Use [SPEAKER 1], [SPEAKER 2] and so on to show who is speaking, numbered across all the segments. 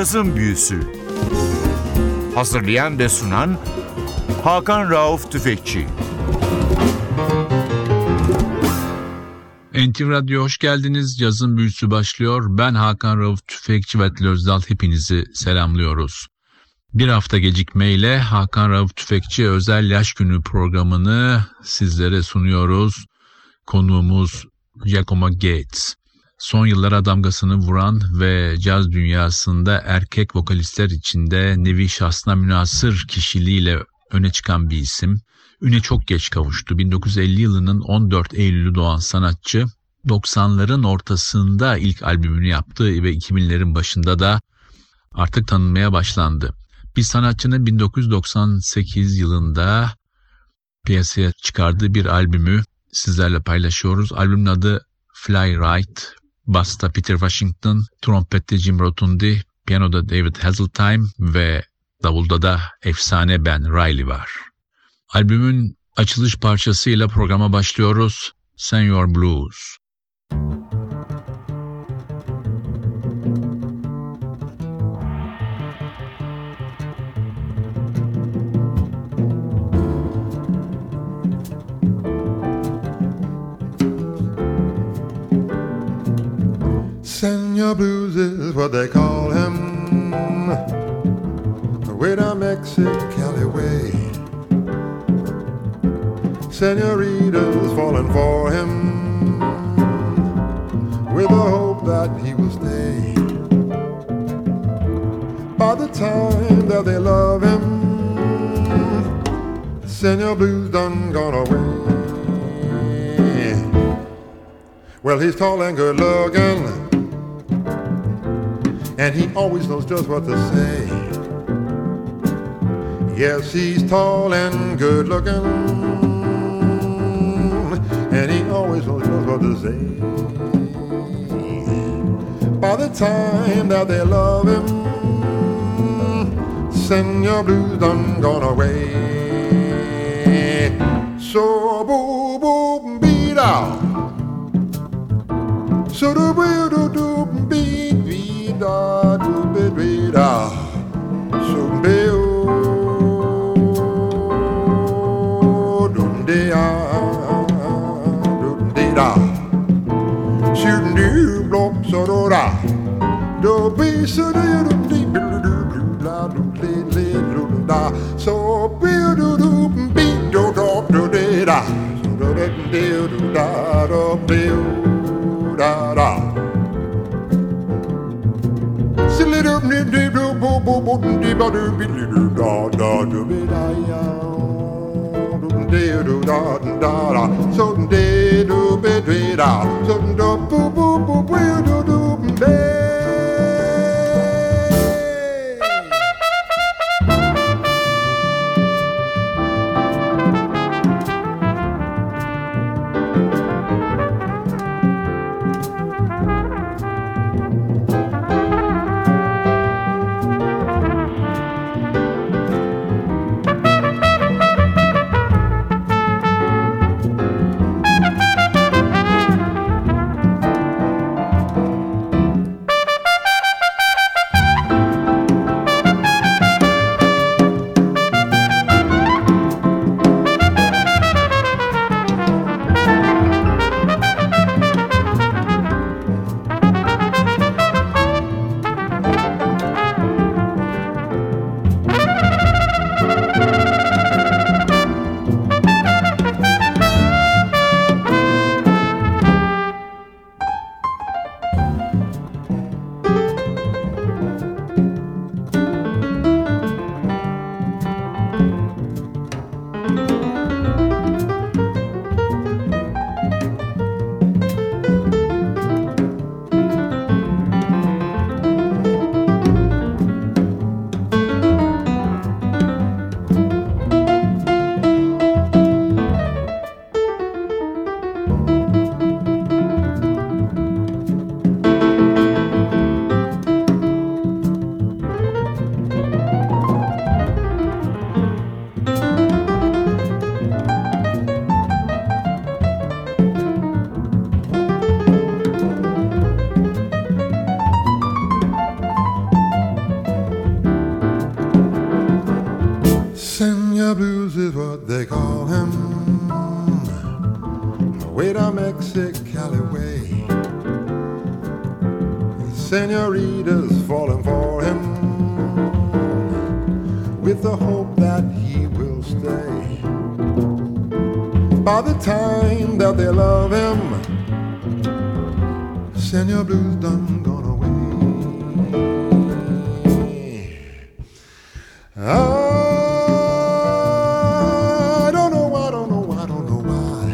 [SPEAKER 1] Cazın Büyüsü Hazırlayan ve sunan Hakan Rauf Tüfekçi
[SPEAKER 2] NTV Radyo hoş geldiniz. Yazın büyüsü başlıyor. Ben Hakan Rauf Tüfekçi ve Özdal hepinizi selamlıyoruz. Bir hafta gecikmeyle Hakan Rauf Tüfekçi özel yaş günü programını sizlere sunuyoruz. Konuğumuz Giacomo Gates. Son yıllara damgasını vuran ve caz dünyasında erkek vokalistler içinde nevi şahsına münasır kişiliğiyle öne çıkan bir isim. Üne çok geç kavuştu. 1950 yılının 14 Eylül'ü doğan sanatçı 90'ların ortasında ilk albümünü yaptı ve 2000'lerin başında da artık tanınmaya başlandı. Bir sanatçının 1998 yılında piyasaya çıkardığı bir albümü sizlerle paylaşıyoruz. Albümün adı Fly Right, basta Peter Washington, trompette Jim Rotundi, piyanoda David Hazeltime ve davulda da efsane Ben Riley var. Albümün açılış parçasıyla programa başlıyoruz. Senior Blues.
[SPEAKER 3] Senor Blues is what they call him. The way down Mexicali way. Senoritas falling for him with the hope that he will stay. By the time that they love him, Senor Blues done gone away. Well, he's tall and good looking, and he always knows just what to say. Yes, he's tall and good looking, and he always knows just what to say. By the time that they love him, Senor Blues done gone away. So boo boo beat out. So do do Do be so do do de do do do la do le le do da. So be do do be do do do de da. So do de do do da do be da da. Silly do do do do bo bo bo do ba do be do da da do be da ya. Do do da da da. So do do be da. So do bo bo bo do do be. Senor Blues done gone away. Ah, I don't know, I don't know, I don't know why.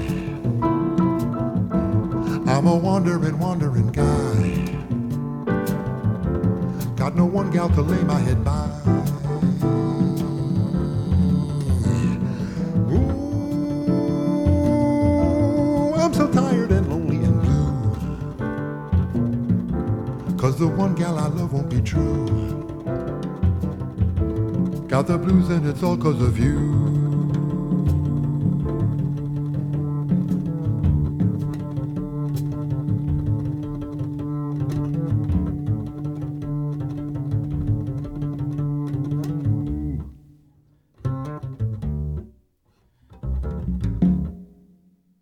[SPEAKER 3] I'm a wandering, wandering guy. Got no one gal to lay my head by. Cause the one gal I love won't be true. Got the blues and it's all cause of you.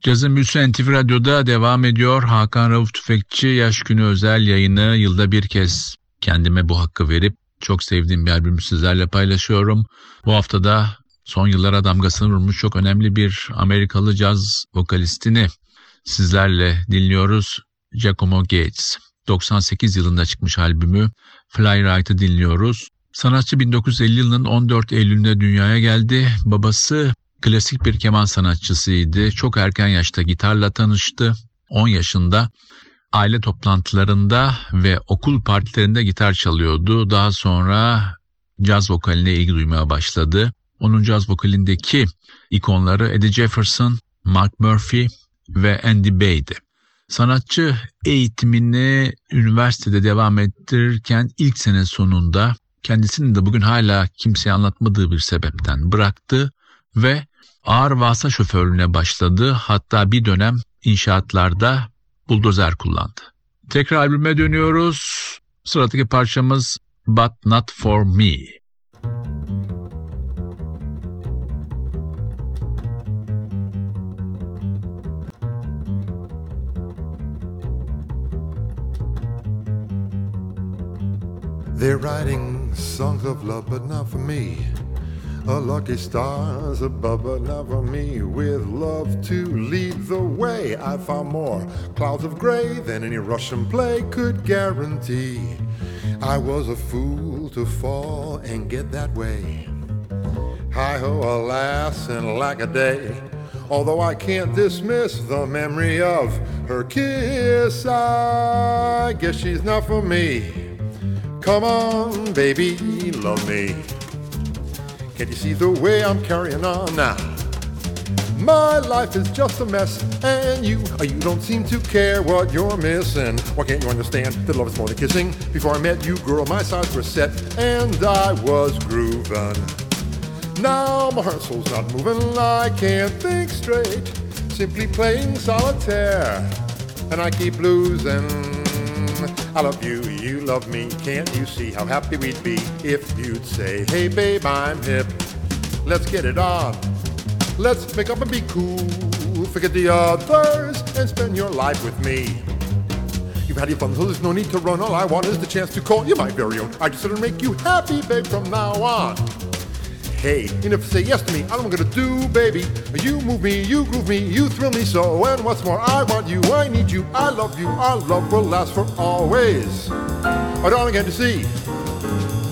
[SPEAKER 2] Cazın Büyüsü NTV Radyo'da devam ediyor. Hakan Rauf Tüfekçi Yaş Günü özel yayını yılda bir kez kendime bu hakkı verip çok sevdiğim bir albümü sizlerle paylaşıyorum. Bu haftada son yıllara damgasını vurmuş çok önemli bir Amerikalı caz vokalistini sizlerle dinliyoruz. Giacomo Gates. 98 yılında çıkmış albümü Fly Right'ı dinliyoruz. Sanatçı 1950 yılının 14 Eylül'ünde dünyaya geldi. Babası klasik bir keman sanatçısıydı. Çok erken yaşta gitarla tanıştı. 10 yaşında aile toplantılarında ve okul partilerinde gitar çalıyordu. Daha sonra caz vokaline ilgi duymaya başladı. Onun caz vokalindeki ikonları Eddie Jefferson, Mark Murphy ve Andy Bay'di. Sanatçı eğitimini üniversitede devam ettirirken ilk sene sonunda kendisinin de bugün hala kimseye anlatmadığı bir sebepten bıraktı ve ağır vasıta şoförlüğüne başladı. Hatta bir dönem inşaatlarda buldozer kullandı. Tekrar albüme dönüyoruz. Sıradaki parçamız But Not For Me.
[SPEAKER 3] They're writing songs of love, but not for me. A lucky stars above, not me. With love to lead the way, I found more clouds of gray than any Russian play could guarantee. I was a fool to fall and get that way. Hi ho, alas, and lack a day. Although I can't dismiss the memory of her kiss, I guess she's not for me. Come on, baby, love me. Can't you see the way I'm carrying on now? My life is just a mess, and you, uh, you don't seem to care what you're missing. Why can't you understand that love is more than kissing? Before I met you, girl, my sides were set, and I was grooving. Now my heart soul's not moving, I can't think straight. Simply playing solitaire, and I keep losing. I love you, you love me. Can't you see how happy we'd be if you'd say, Hey babe, I'm hip. Let's get it on. Let's make up and be cool. Forget the others and spend your life with me. You've had your fun, so there's no need to run. All I want is the chance to call you my very own. I just want to make you happy, babe, from now on. Hey, you say yes to me. I I'm gonna do, baby. You move me, you groove me, you thrill me so. And what's more, I want you, I need you, I love you. Our love will last for always. Oh, darling, can't you see?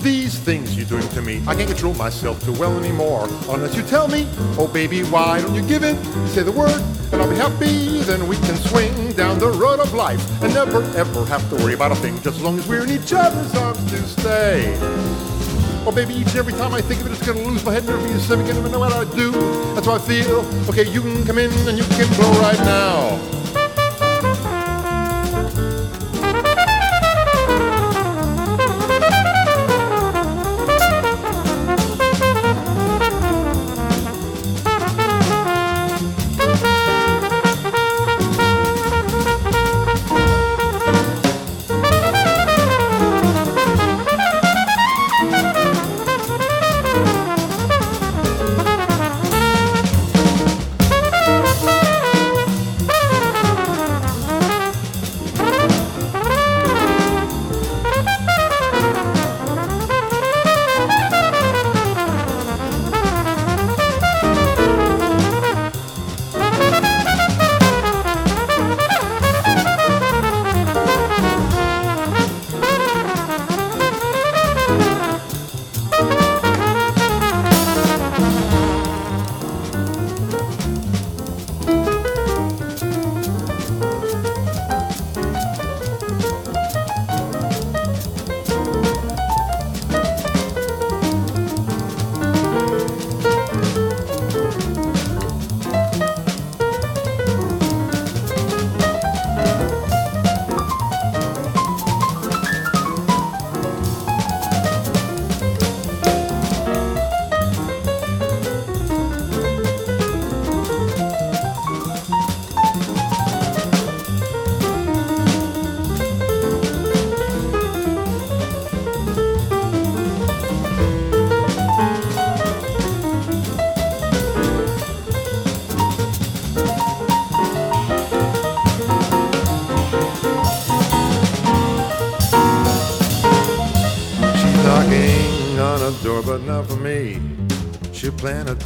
[SPEAKER 3] These things you're doing to me, I can't control myself too well anymore. Unless you tell me, oh baby, why don't you give in? Say the word, and I'll be happy. Then we can swing down the road of life and never ever have to worry about a thing. Just as long as we're in each other's arms to stay. Oh, baby, each and every time I think of it, it's gonna lose my head, and never be a and never know what I do. That's how I feel. Okay, you can come in and you can blow right now.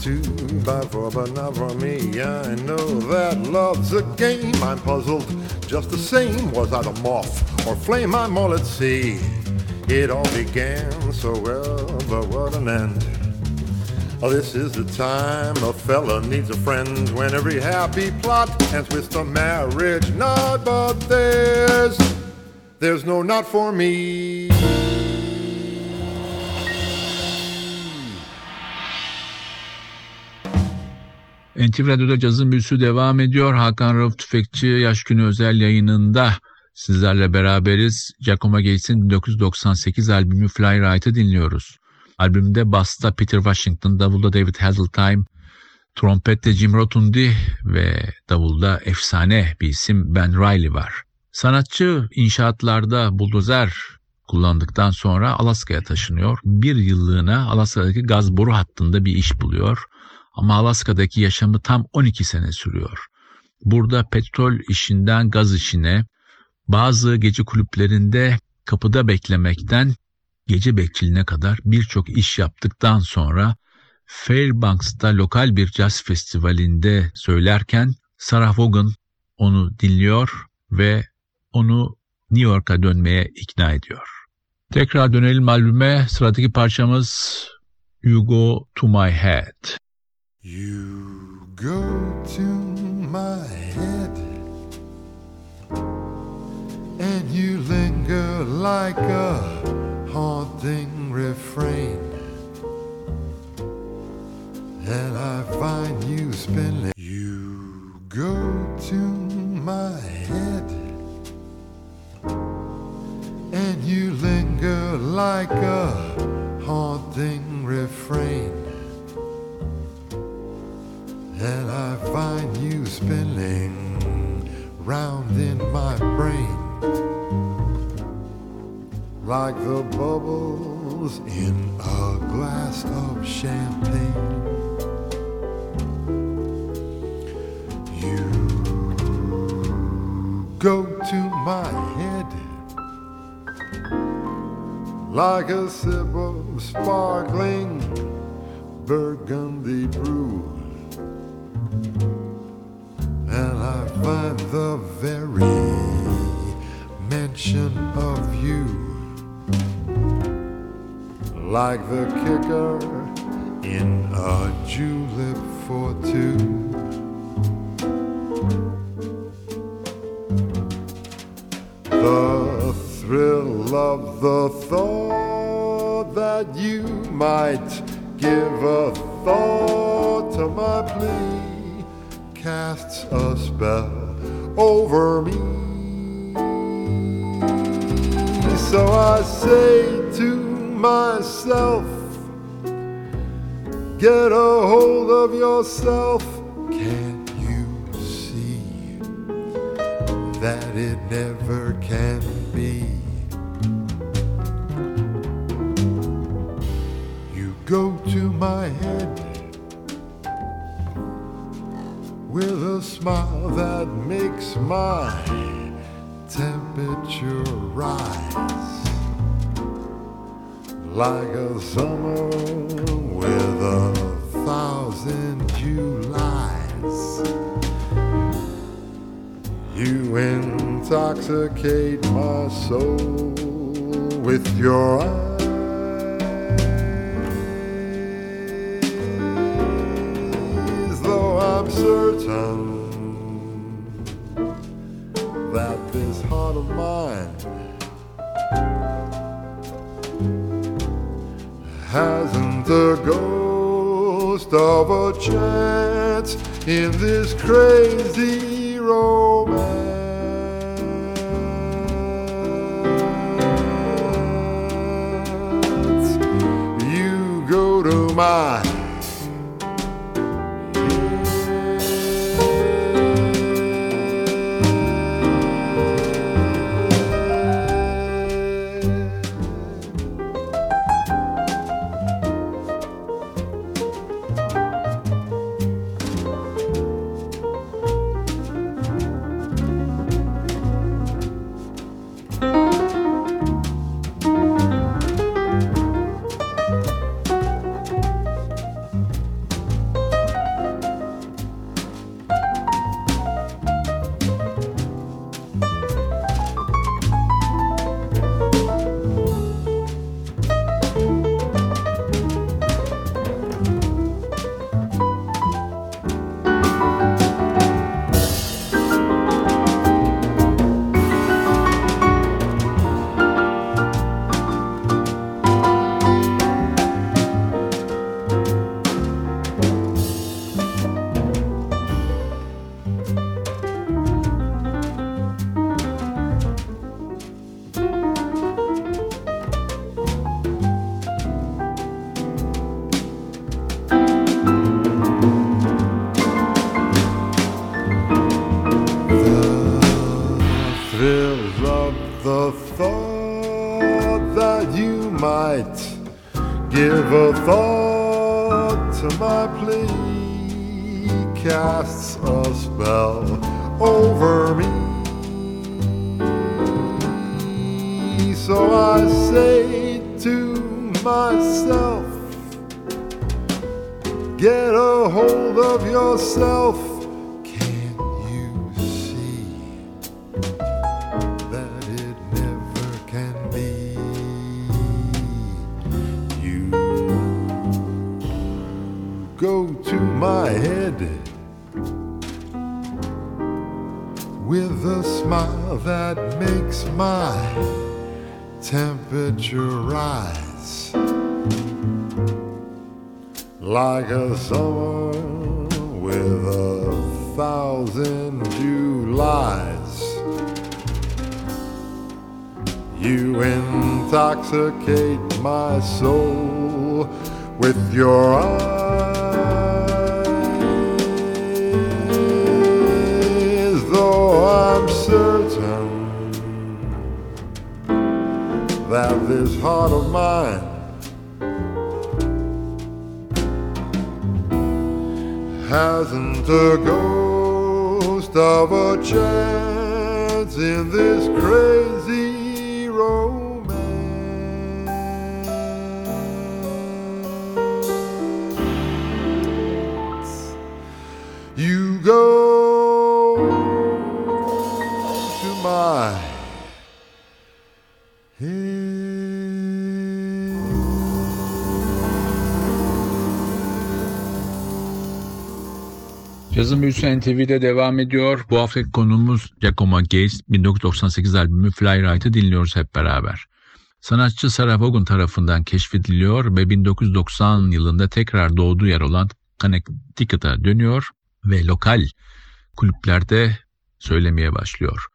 [SPEAKER 3] Two by four, but not for me. I know that love's a game. I'm puzzled just the same. Was I the moth or flame? I'm all at sea. It all began so well, but what an end. Oh, this is the time a fella needs a friend when every happy plot ends with a marriage knot. But there's, there's no knot for me.
[SPEAKER 2] NTV Radyo'da cazın büyüsü devam ediyor. Hakan Rauf Tüfekçi Yaş Günü özel yayınında sizlerle beraberiz. Giacomo Gates'in 1998 albümü Fly Right'ı dinliyoruz. Albümde basta Peter Washington, davulda David Hasseltime, trompette Jim Rotundi ve davulda efsane bir isim Ben Riley var. Sanatçı inşaatlarda buldozer kullandıktan sonra Alaska'ya taşınıyor. Bir yıllığına Alaska'daki gaz boru hattında bir iş buluyor. Ama Alaska'daki yaşamı tam 12 sene sürüyor. Burada petrol işinden gaz işine, bazı gece kulüplerinde kapıda beklemekten gece bekçiliğine kadar birçok iş yaptıktan sonra Fairbanks'ta lokal bir caz festivalinde söylerken Sarah Vaughan onu dinliyor ve onu New York'a dönmeye ikna ediyor. Tekrar dönelim albüme. Sıradaki parçamız You Go To My Head.
[SPEAKER 3] You go to my head and you linger like a haunting refrain. And I find you spinning. You go to my head and you linger like a haunting refrain. And I find you spinning round in my brain like the bubbles in a glass of champagne. You go to my head like a sip of sparkling burgundy brew. The very mention of you. Like the kicker in a julep for two. The thrill of the thought that you might give a thought to my plea. Casts a spell over me. So I say to myself, get a hold of yourself. Can't you see that it never can be? You go to my head with a smile that makes my temperature rise like a summer with a thousand Julys. You intoxicate my soul with your eyes, certain that this heart of mine hasn't a ghost of a chance in this crazy romance. You go to my give a thought to my plea casts a spell over me. So I say to myself, get a hold of yourself. To my head with a smile that makes my temperature rise like a summer with a thousand Julys. You intoxicate my soul with your eyes, though I'm certain that this heart of mine hasn't a ghost of a chance in this crazy
[SPEAKER 2] Cazın Büyüsü NTV'de devam ediyor. Bu haftaki konumuz Giacomo Gates 1998 albümü Fly Right'ı dinliyoruz hep beraber. Sanatçı Sarah Vaughan tarafından keşfediliyor ve 1990 yılında tekrar doğduğu yer olan Connecticut'a dönüyor ve lokal kulüplerde söylemeye başlıyor.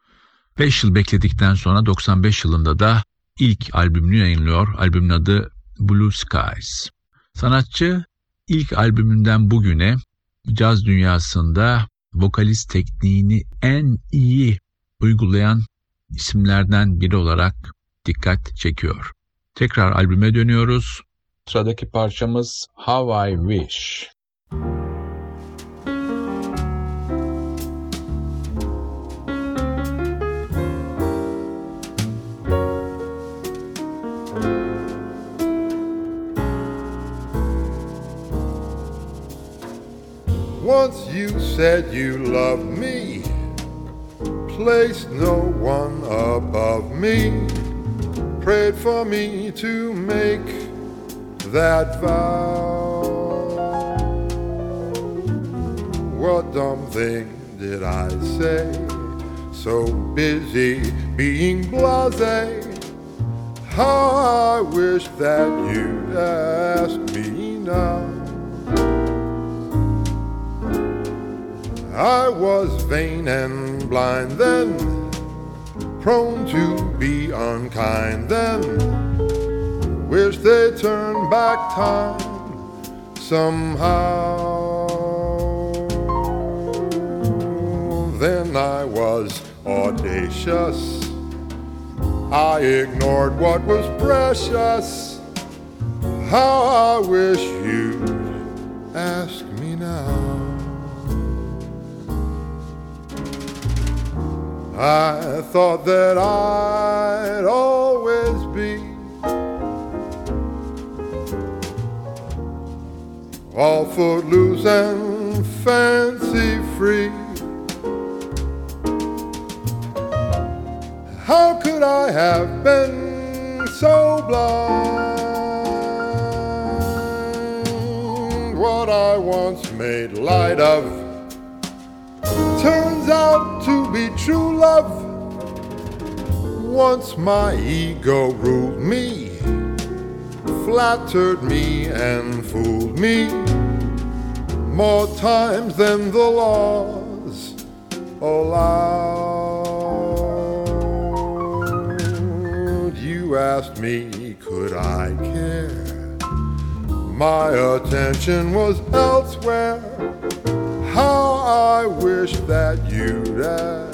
[SPEAKER 2] 5 yıl bekledikten sonra 95 yılında da ilk albümünü yayınlıyor. Albümün adı Blue Skies. Sanatçı ilk albümünden bugüne caz dünyasında vokalist tekniğini en iyi uygulayan isimlerden biri olarak dikkat çekiyor. Tekrar albüme dönüyoruz. Sıradaki parçamız How I Wish.
[SPEAKER 3] Once you said you loved me, placed no one above me, prayed for me to make that vow. What dumb thing did I say? So busy being blase. How I wish that you'd ask me now. I was vain and blind then, prone to be unkind then. Wish they turned back time somehow. Then I was audacious. I ignored what was precious. How I wish you'd ask me now. I thought that I'd always be all footloose and fancy free. How could I have been so blind? What I once made light of to be true love. Once my ego ruled me, flattered me and fooled me more times than the laws allowed. You asked me, could I care? My attention was elsewhere. How I wish that you'd ask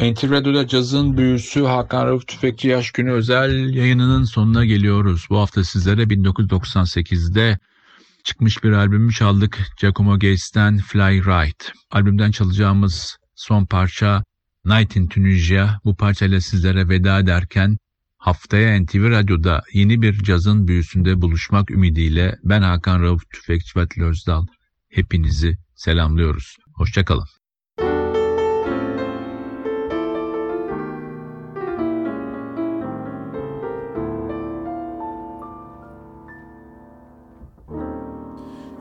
[SPEAKER 2] NTV Radyo'da cazın büyüsü Hakan Rauf Tüfekçi Yaş Günü özel yayınının sonuna geliyoruz. Bu hafta sizlere 1998'de çıkmış bir albümü çaldık. Giacomo Gates'ten Fly Right. Albümden çalacağımız son parça Night in Tunisia. Bu parçayla sizlere veda ederken haftaya NTV Radyo'da yeni bir cazın büyüsünde buluşmak ümidiyle ben Hakan Rauf Tüfekçi ve Özdal hepinizi selamlıyoruz. Hoşçakalın.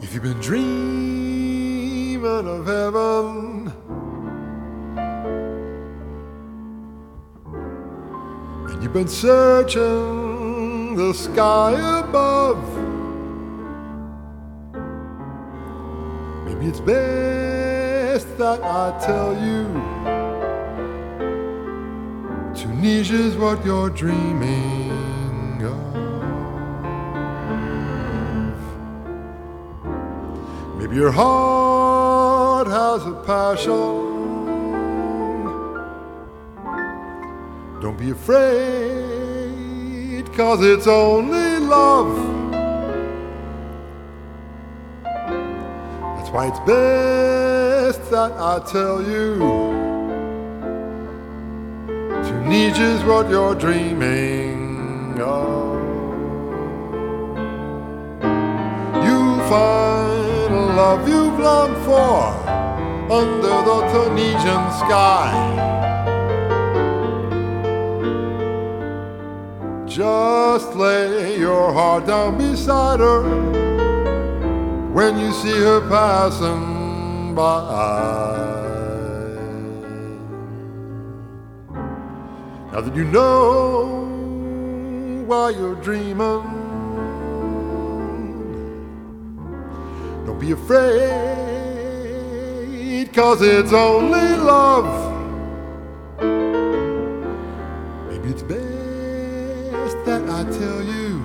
[SPEAKER 3] If you've been dreaming of heaven and you've been searching the sky above, maybe it's best that I tell you Tunisia's what you're dreaming Maybe your heart has a passion. Don't be afraid, cause it's only love. That's why it's best that I tell you. Tunisia's what you're dreaming of. You'll find love you've longed for under the Tunisian sky. Just lay your heart down beside her when you see her passing by. Now that you know why you're dreaming, don't be afraid, cause it's only love. Maybe it's best that I tell you.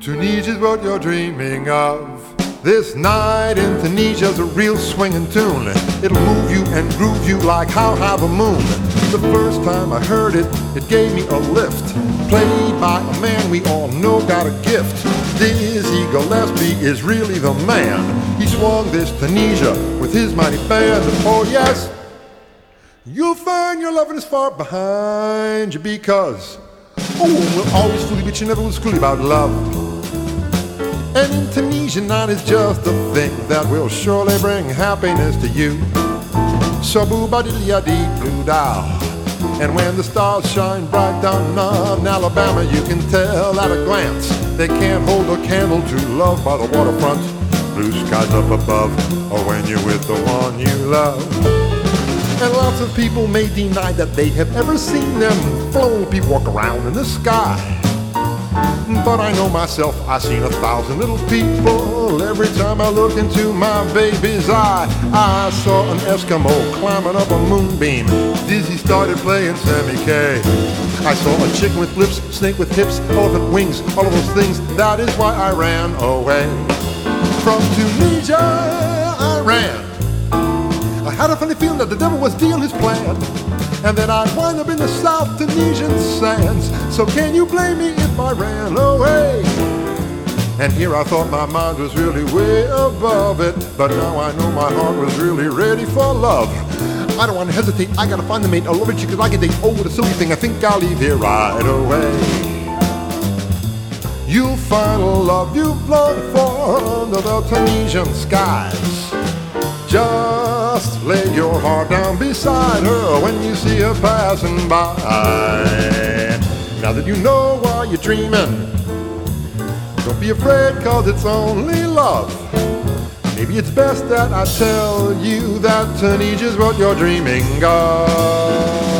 [SPEAKER 3] Tunisia's what you're dreaming of. This night in Tunisia's a real swinging tune. It'll move you and groove you like how high the moon. The first time I heard it, it gave me a lift. Played by a man we all know got a gift. Dizzy Gillespie is really the man. He swung this Tunisia with his mighty band. Oh yes, you'll find your loving is far behind you because oh, we'll always fool you, but you never will school you about love. And in Tunisia night is just the thing that will surely bring happiness to you. So boo ba dee doo da. And when the stars shine bright down on Alabama, you can tell at a glance they can't hold a candle to love by the waterfront. Blue skies up above, or when you're with the one you love. And lots of people may deny that they have ever seen them flown people walk around in the sky. But I know myself, I've seen a thousand little people every time I look into my baby's eye. I saw an Eskimo climbing up a moonbeam. Dizzy started playing Sammy K. I saw a chicken with lips, snake with hips, elephant wings, all of those things. That is why I ran away. From Tunisia, I ran. I had a funny feeling that the devil was dealing his plan. And then I'd wind up in the South Tunisian sands. So can you blame me if I ran away? And here I thought my mind was really way above it. But now I know my heart was really ready for love. I don't want to hesitate, I gotta find the mate. I love it because I date. Oh, what a silly thing, I think I'll leave here right away. You'll find a love you've longed for under the Tunisian skies. Just lay your heart down beside her when you see her passing by. Now that you know why you're dreaming, don't be afraid, cause it's only love. Maybe it's best that I tell you that Tunisia's what you're dreaming of.